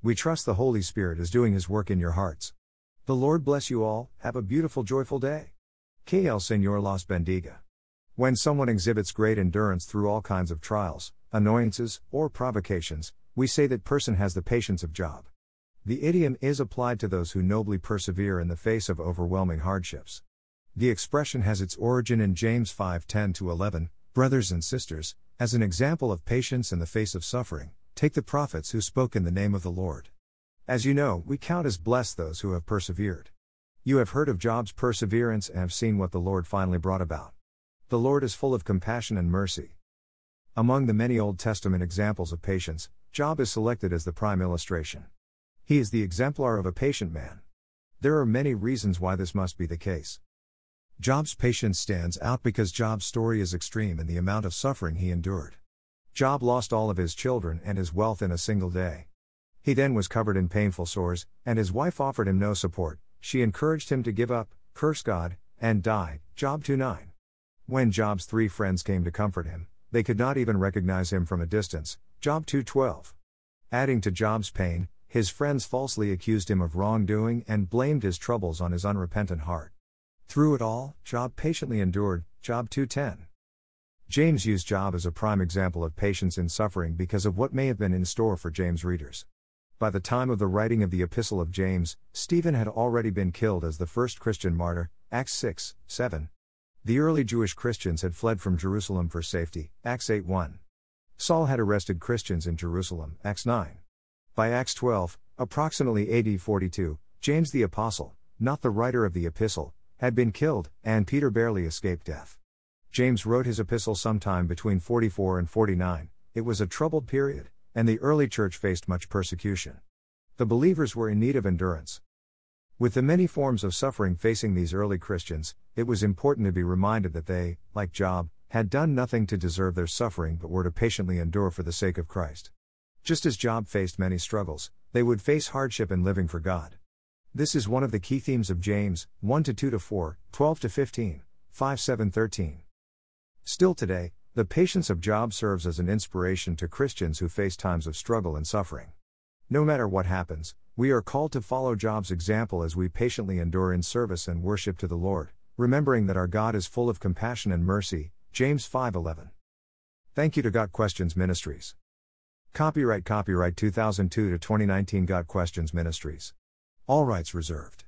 We trust the Holy Spirit is doing His work in your hearts. The Lord bless you all, have a beautiful, joyful day. El Señor Las bendiga. When someone exhibits great endurance through all kinds of trials, annoyances, or provocations, we say that person has the patience of Job. The idiom is applied to those who nobly persevere in the face of overwhelming hardships. The expression has its origin in James 5:10 to 11, brothers and sisters, as an example of patience in the face of suffering. Take the prophets who spoke in the name of the Lord. As you know, we count as blessed those who have persevered. You have heard of Job's perseverance and have seen what the Lord finally brought about. The Lord is full of compassion and mercy. Among the many Old Testament examples of patience, Job is selected as the prime illustration. He is the exemplar of a patient man. There are many reasons why this must be the case. Job's patience stands out because Job's story is extreme in the amount of suffering he endured. Job lost all of his children and his wealth in a single day. He then was covered in painful sores, and his wife offered him no support. She encouraged him to give up, curse God, and die. Job 2:9. When Job's three friends came to comfort him, they could not even recognize him from a distance. Job 2:12. Adding to Job's pain, his friends falsely accused him of wrongdoing and blamed his troubles on his unrepentant heart. Through it all, Job patiently endured. Job 2:10. James used Job as a prime example of patience in suffering because of what may have been in store for James' readers. By the time of the writing of the Epistle of James, Stephen had already been killed as the first Christian martyr, Acts 6 7. The early Jewish Christians had fled from Jerusalem for safety, Acts 8 1. Saul had arrested Christians in Jerusalem, Acts 9. By Acts 12, approximately AD 42, James the Apostle, not the writer of the epistle, had been killed, and Peter barely escaped death. James wrote his epistle sometime between 44 and 49. It was a troubled period, and the early church faced much persecution. The believers were in need of endurance. With the many forms of suffering facing these early Christians, it was important to be reminded that they, like Job, had done nothing to deserve their suffering but were to patiently endure for the sake of Christ. Just as Job faced many struggles, they would face hardship in living for God. This is one of the key themes of James 1 2 4, 12 15, 5 7 13. Still today, the patience of Job serves as an inspiration to Christians who face times of struggle and suffering. No matter what happens, we are called to follow Job's example as we patiently endure in service and worship to the Lord, remembering that our God is full of compassion and mercy. James 5:11. Thank you to Got Questions Ministries. Copyright copyright 2002 to 2019 Got Questions Ministries. All rights reserved.